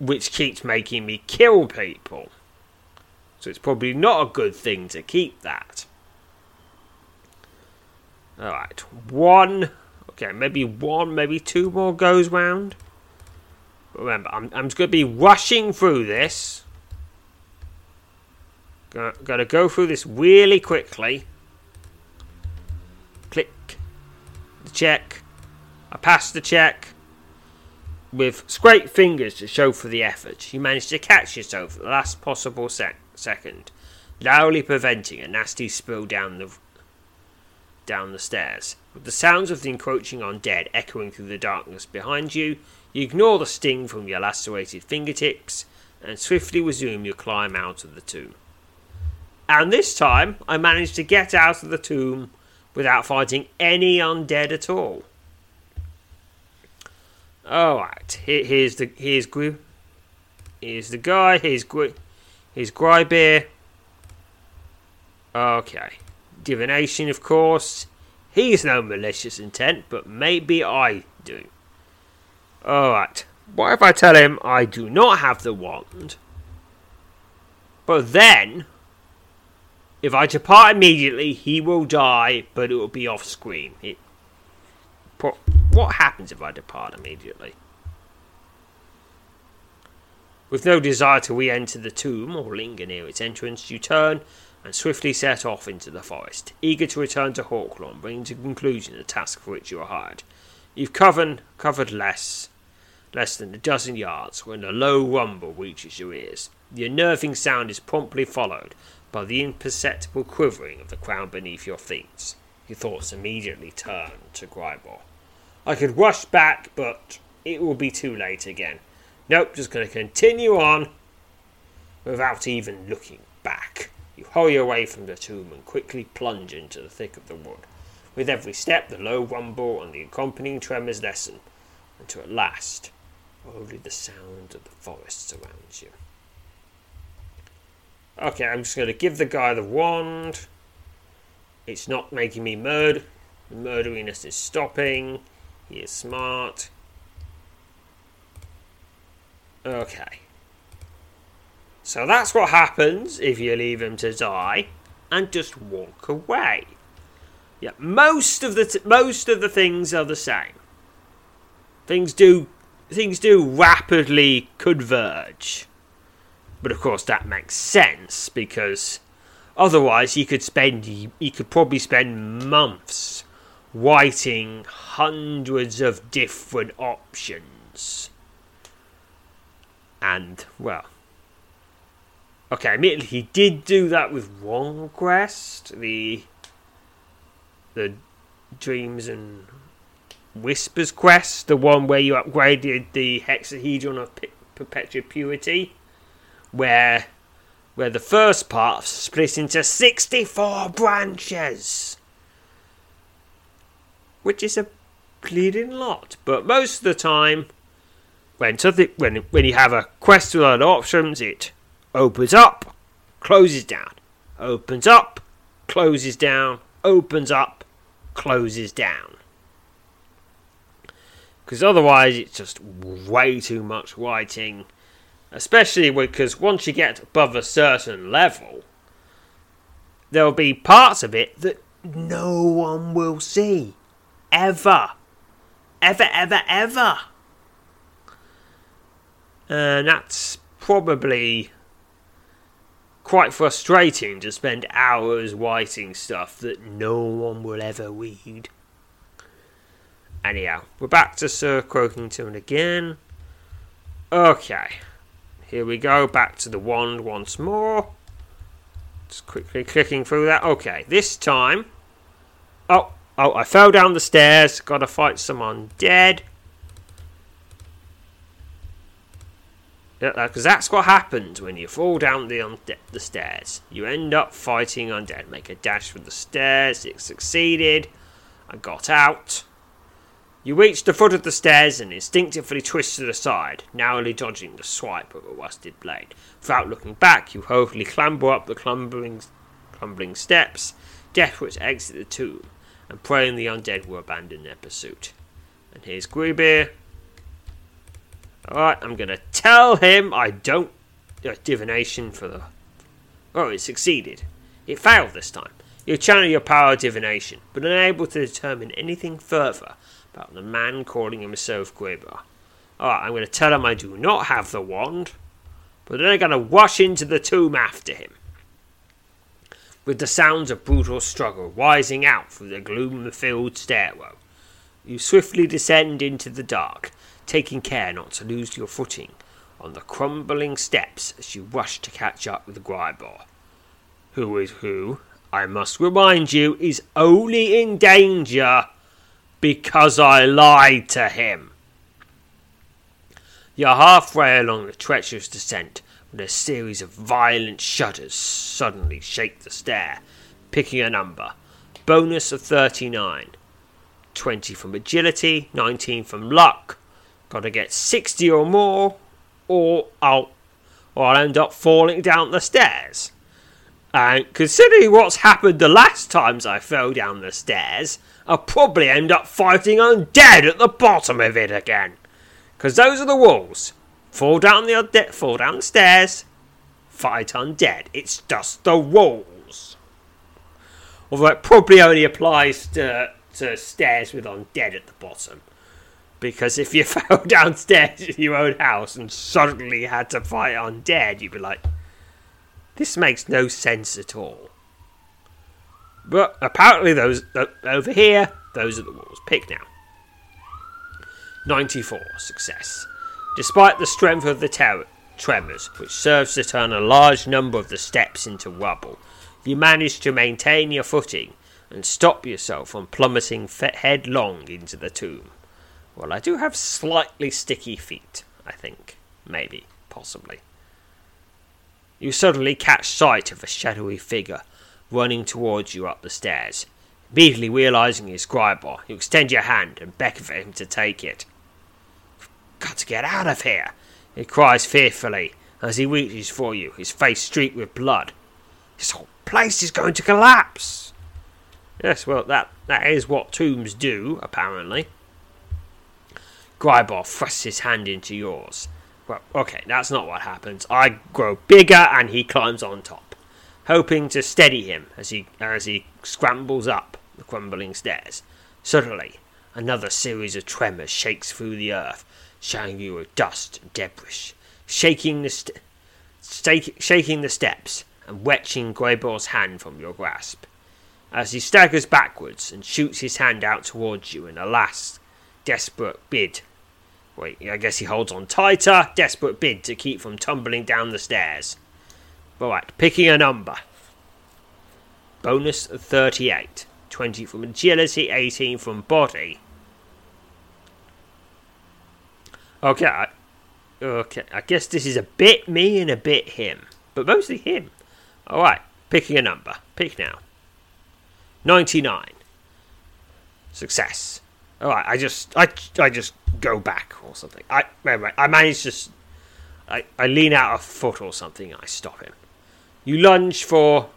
which keeps making me kill people. So it's probably not a good thing to keep that. Alright, one. Okay, maybe one, maybe two more goes round. Remember, I'm, I'm just going to be rushing through this. Gonna, gonna go through this really quickly. Click. The check. I pass the check. With scraped fingers to show for the effort, you manage to catch yourself at the last possible sec- second, loudly preventing a nasty spill down the down the stairs. With the sounds of the encroaching undead echoing through the darkness behind you, you ignore the sting from your lacerated fingertips and swiftly resume your climb out of the tomb. And this time, I managed to get out of the tomb without fighting any undead at all. Alright, here, here's the here's Gru, here's the guy, here's Gru, here's Grybeer. Okay, divination, of course. He's no malicious intent, but maybe I do. Alright, what if I tell him I do not have the wand? But then, if I depart immediately, he will die, but it will be off screen. It, what happens if I depart immediately? With no desire to re enter the tomb or linger near its entrance, you turn and swiftly set off into the forest, eager to return to Hawklaw, bringing to conclusion the task for which you are hired. You've covered, covered less, less than a dozen yards when a low rumble reaches your ears. The unnerving sound is promptly followed by the imperceptible quivering of the ground beneath your feet. Your thoughts immediately turn to Grybor. I could rush back, but it will be too late again. Nope, just going to continue on without even looking back. You hurry away from the tomb and quickly plunge into the thick of the wood. With every step, the low rumble and the accompanying tremors lessen, until at last, only the sound of the forest surrounds you. Okay, I'm just going to give the guy the wand. It's not making me murder. The murderiness is stopping. He is smart. Okay. So that's what happens if you leave him to die and just walk away. Yeah, most of the t- most of the things are the same. Things do things do rapidly converge. But of course that makes sense because otherwise you could spend you could probably spend months writing hundreds of different options. And, well. Okay, admittedly, he did do that with one quest, the the Dreams and Whispers quest, the one where you upgraded the hexahedron of perpetual purity, where where the first part split into sixty four branches which is a bleeding lot. But most of the time, when something, when when you have a quest with a lot of options, it opens up, closes down, opens up, closes down, opens up, closes down. Because otherwise, it's just way too much writing. Especially because once you get above a certain level, there'll be parts of it that no one will see ever. Ever, ever, ever. And that's probably quite frustrating to spend hours writing stuff that no one will ever read. Anyhow, we're back to Sir Croakington again. Okay, here we go, back to the wand once more. Just quickly clicking through that. Okay, this time. Oh, Oh, I fell down the stairs. Gotta fight someone dead. Because that's what happens when you fall down the, um, unde- the stairs. You end up fighting undead. Make a dash for the stairs. It succeeded. I got out. You reach the foot of the stairs and instinctively twist to the side, narrowly dodging the swipe of a rusted blade. Without looking back, you hurriedly clamber up the crumbling, crumbling steps, desperate to exit the tomb and praying the undead will abandon their pursuit. And here's Grubeer. Alright, I'm gonna tell him I don't. Uh, divination for the. Oh, it succeeded. It failed this time. You channel your power divination, but unable to determine anything further about the man calling himself Guibar. Alright, I'm gonna tell him I do not have the wand, but then I'm gonna rush into the tomb after him. With the sounds of brutal struggle rising out through the gloom filled stairwell, you swiftly descend into the dark, taking care not to lose your footing on the crumbling steps as you rush to catch up with Grybor, who is who, I must remind you, is only in danger because I lied to him. You're halfway along the treacherous descent when a series of violent shudders suddenly shake the stair, picking a number. Bonus of 39. 20 from agility, 19 from luck. Gotta get 60 or more, or I'll, or I'll end up falling down the stairs. And considering what's happened the last times I fell down the stairs, I'll probably end up fighting undead at the bottom of it again. Because those are the rules. Fall down the undead, fall down the stairs, fight undead. It's just the rules. Although it probably only applies to, to stairs with undead at the bottom. Because if you fell downstairs in your own house and suddenly had to fight undead, you'd be like, this makes no sense at all. But apparently, those uh, over here, those are the walls. Pick now. 94 success. Despite the strength of the ter- tremors, which serves to turn a large number of the steps into rubble, you manage to maintain your footing and stop yourself from plummeting headlong into the tomb. Well, I do have slightly sticky feet, I think. Maybe. Possibly. You suddenly catch sight of a shadowy figure running towards you up the stairs. Immediately realizing his Grybor, you extend your hand and beckon for him to take it. Got to get out of here, he cries fearfully as he reaches for you, his face streaked with blood. This whole place is going to collapse. Yes, well, that, that is what tombs do, apparently. Grybor thrusts his hand into yours. Well, okay, that's not what happens. I grow bigger and he climbs on top, hoping to steady him as he as he scrambles up the crumbling stairs. Suddenly, another series of tremors shakes through the earth, showering you dust and debris, shaking the st- shaking the steps and wrenching Greybor's hand from your grasp. As he staggers backwards and shoots his hand out towards you in a last desperate bid Wait, I guess he holds on tighter. Desperate bid to keep from tumbling down the stairs. Alright, picking a number. Bonus 38. 20 from agility, 18 from body. Okay, I, okay, I guess this is a bit me and a bit him. But mostly him. Alright, picking a number. Pick now. 99. Success. Oh, Alright, I just I, I just go back or something. I right, I manage to. I, I lean out a foot or something. and I stop him. You lunge for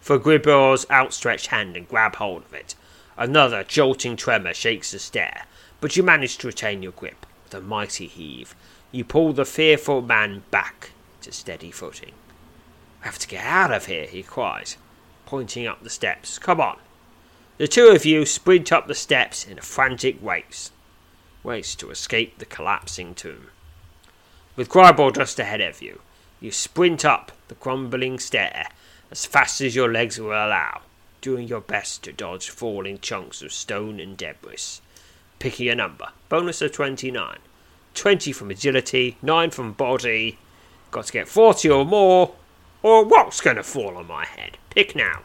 for Gribor's outstretched hand and grab hold of it. Another jolting tremor shakes the stair, but you manage to retain your grip with a mighty heave. You pull the fearful man back to steady footing. I have to get out of here, he cries, pointing up the steps. Come on. The two of you sprint up the steps in a frantic race race to escape the collapsing tomb. With Grybor just ahead of you, you sprint up the crumbling stair as fast as your legs will allow, doing your best to dodge falling chunks of stone and debris. Picking a number. Bonus of 29. 20 from agility, 9 from body. Got to get 40 or more, or what's going to fall on my head? Pick now.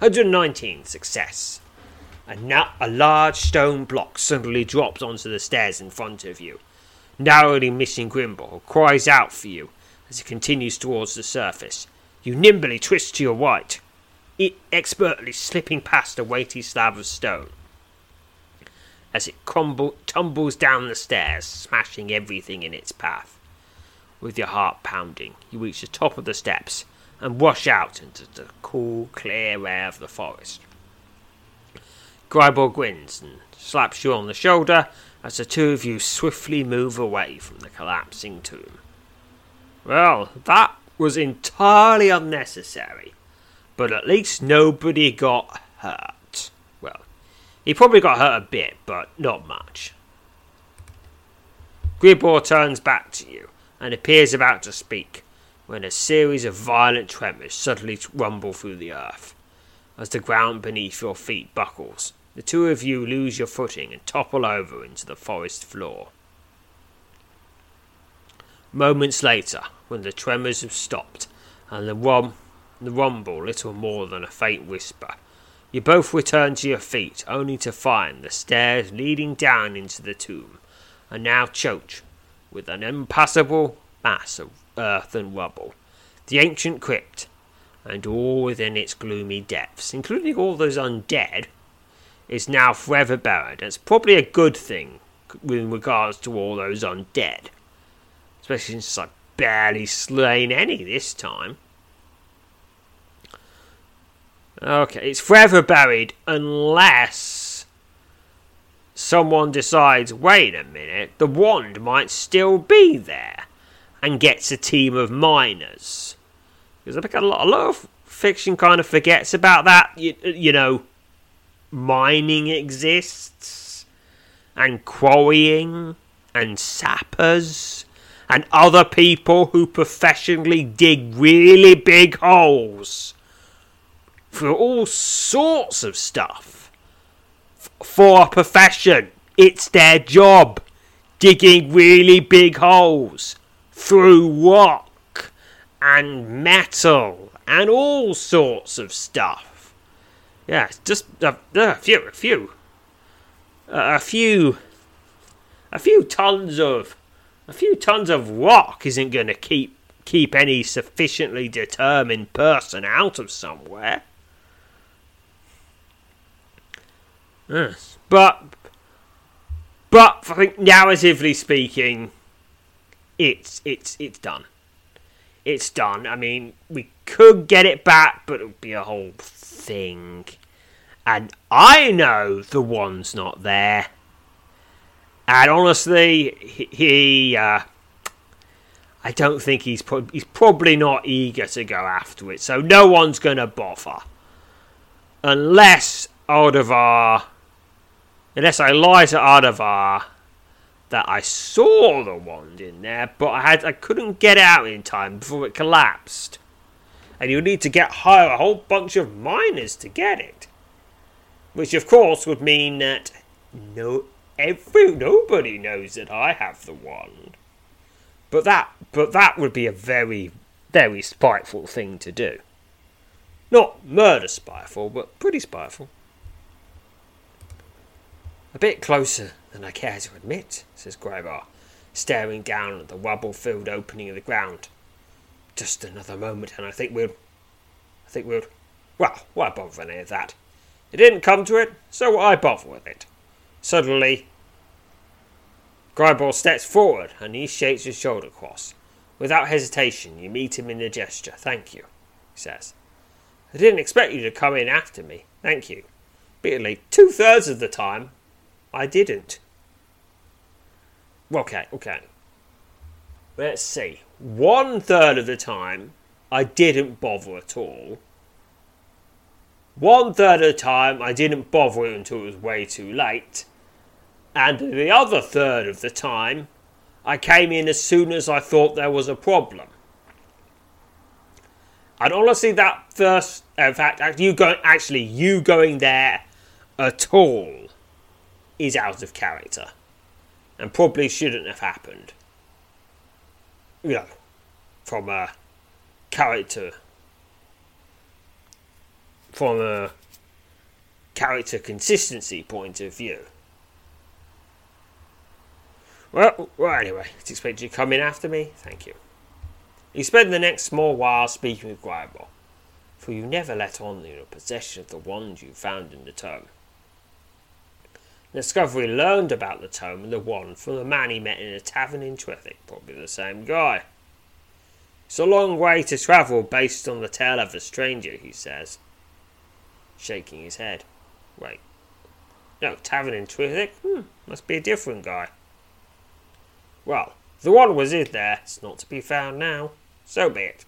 119. Success and now a large stone block suddenly drops onto the stairs in front of you. Narrowly missing Grimbor cries out for you as he continues towards the surface. You nimbly twist to your right, it expertly slipping past a weighty slab of stone. As it crumble, tumbles down the stairs, smashing everything in its path. With your heart pounding, you reach the top of the steps and rush out into the cool, clear air of the forest. Gribor grins and slaps you on the shoulder as the two of you swiftly move away from the collapsing tomb. Well, that was entirely unnecessary, but at least nobody got hurt. Well, he probably got hurt a bit, but not much. Gribor turns back to you and appears about to speak when a series of violent tremors suddenly rumble through the earth. As the ground beneath your feet buckles, the two of you lose your footing and topple over into the forest floor. Moments later, when the tremors have stopped and the, rum- the rumble little more than a faint whisper, you both return to your feet only to find the stairs leading down into the tomb are now choked with an impassable mass of earth and rubble. The ancient crypt, and all within its gloomy depths, including all those undead, is now forever buried. It's probably a good thing with regards to all those undead, especially since I've barely slain any this time. Okay, it's forever buried unless someone decides, wait a minute, the wand might still be there and gets a team of miners. Because I think a lot, a lot of fiction kind of forgets about that. You, you know, mining exists, and quarrying, and sappers, and other people who professionally dig really big holes for all sorts of stuff. For a profession, it's their job digging really big holes through rock and metal and all sorts of stuff. Yeah, just a, a few, a few, a few, a few tons of, a few tons of rock isn't going to keep keep any sufficiently determined person out of somewhere. Yes, but but I think narratively speaking, it's it's it's done. It's done. I mean, we could get it back, but it would be a whole thing. And I know the one's not there. And honestly, he, he uh, I don't think he's pro- he's probably not eager to go after it. So no one's gonna bother, unless Aldevar, unless I lie to Aldevar that I saw the wand in there, but I had I couldn't get out in time before it collapsed. And you need to get hire a whole bunch of miners to get it. Which of course would mean that no every nobody knows that I have the wand. But that but that would be a very very spiteful thing to do. Not murder spiteful, but pretty spiteful. A bit closer than I care to admit, says Gribor, staring down at the rubble filled opening of the ground. Just another moment, and I think we'll. I think we'll. Well, why bother with any of that? It didn't come to it, so why bother with it? Suddenly, Gribor steps forward and he shakes his shoulder across. Without hesitation, you meet him in the gesture. Thank you, he says. I didn't expect you to come in after me. Thank you. Bitterly, two thirds of the time, I didn't. Okay, okay. Let's see. One third of the time, I didn't bother at all. One third of the time, I didn't bother until it was way too late. And the other third of the time, I came in as soon as I thought there was a problem. And honestly, that first, in fact, you go, actually, you going there at all is out of character and probably shouldn't have happened. You know, from a character, from a character consistency point of view. Well, well, anyway, it's expected you to come in after me. Thank you. You spend the next small while speaking with Gribor, for you never let on your possession of the wand you found in the tome. Discovery learned about the tome and the wand from the man he met in a tavern in Trethik, probably the same guy. It's a long way to travel based on the tale of a stranger, he says, shaking his head. Wait, No, Tavern in Trithik? Hmm, must be a different guy. Well, the one was in there. It's not to be found now. So be it.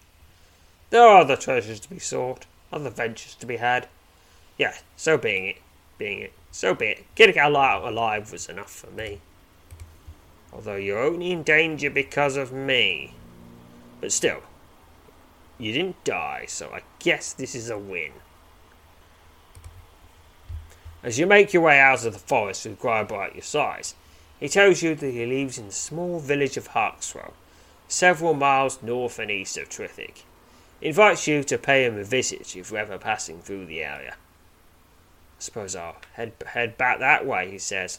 There are other treasures to be sought, other ventures to be had. Yeah, so being it, being it, so be it. Getting out alive was enough for me. Although you're only in danger because of me. But still, you didn't die, so I guess this is a win. As you make your way out of the forest with Gribble at your side, he tells you that he lives in the small village of Harkswell, several miles north and east of Trithik. He invites you to pay him a visit if you're ever passing through the area. Suppose I'll head, head back that way, he says.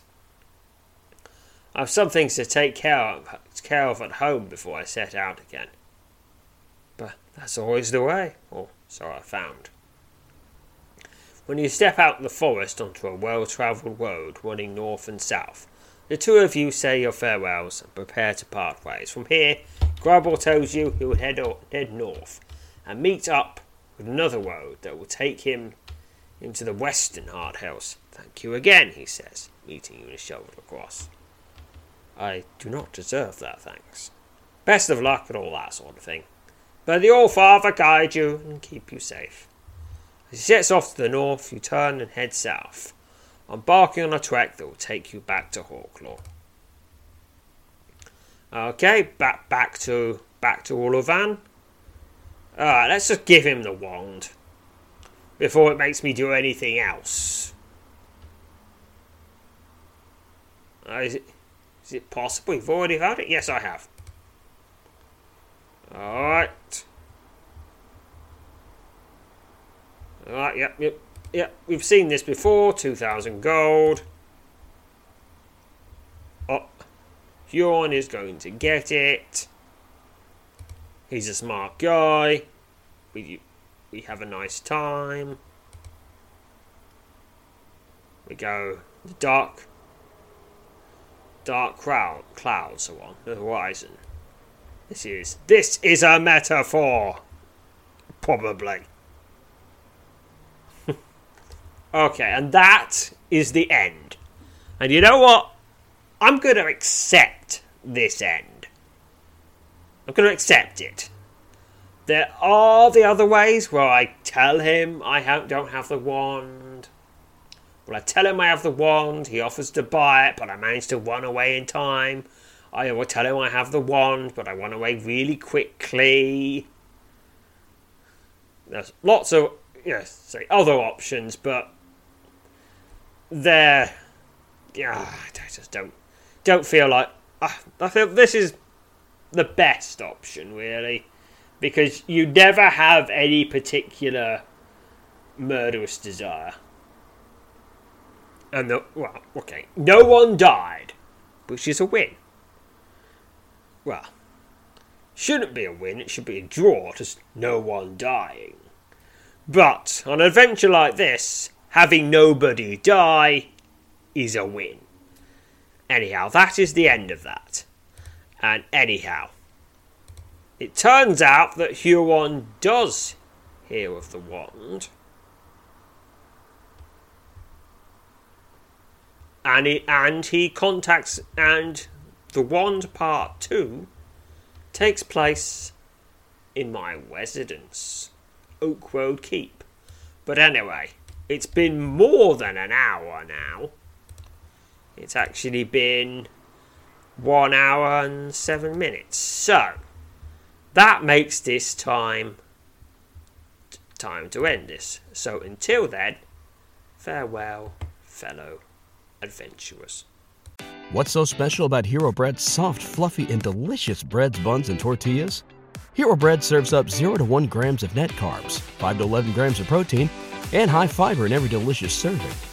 I've some things to take care of, care of at home before I set out again. But that's always the way, or so I found. When you step out of the forest onto a well travelled road running north and south, the two of you say your farewells and prepare to part ways. From here, Gribble tells you he will head, head north and meet up with another road that will take him into the western Hard Hills. Thank you again, he says, meeting you in a shoulder across. I do not deserve that thanks. Best of luck and all that sort of thing. May the All Father guide you and keep you safe. As he sets off to the north, you turn and head south, embarking on a trek that will take you back to Hawklaw. Okay, back back to back to Olavan. Alright, let's just give him the wand before it makes me do anything else. Uh, is it is it possible you've already heard it? Yes, I have. Alright. Alright, yep, yep, yep. We've seen this before. 2,000 gold. Oh, Huron is going to get it. He's a smart guy. We, we have a nice time. We go the dark dark cloud, clouds are on the horizon. This is this is a metaphor, probably. okay, and that is the end. And you know what? I'm going to accept this end. I'm going to accept it. There are the other ways where I tell him I don't have the wand. Well, I tell him I have the wand, he offers to buy it, but I manage to run away in time. I will tell him I have the wand, but I run away really quickly. There's lots of, yes, say other options, but they're, yeah, I just don't, don't feel like, uh, I feel this is the best option, really, because you never have any particular murderous desire. And the, well, okay, no one died, which is a win. Well, shouldn't be a win, it should be a draw, just no one dying. But on an adventure like this, having nobody die is a win. Anyhow, that is the end of that. And anyhow, it turns out that Huron does hear of the wand. and he, and he contacts and the wand part 2 takes place in my residence oak road keep. But anyway it's been more than an hour now. It's actually been one hour and seven minutes. So that makes this time time to end this so until then farewell fellow adventurous. What's so special about Hero Bread's soft, fluffy, and delicious breads, buns, and tortillas? Hero Bread serves up 0 to 1 grams of net carbs, 5 to 11 grams of protein, and high fiber in every delicious serving.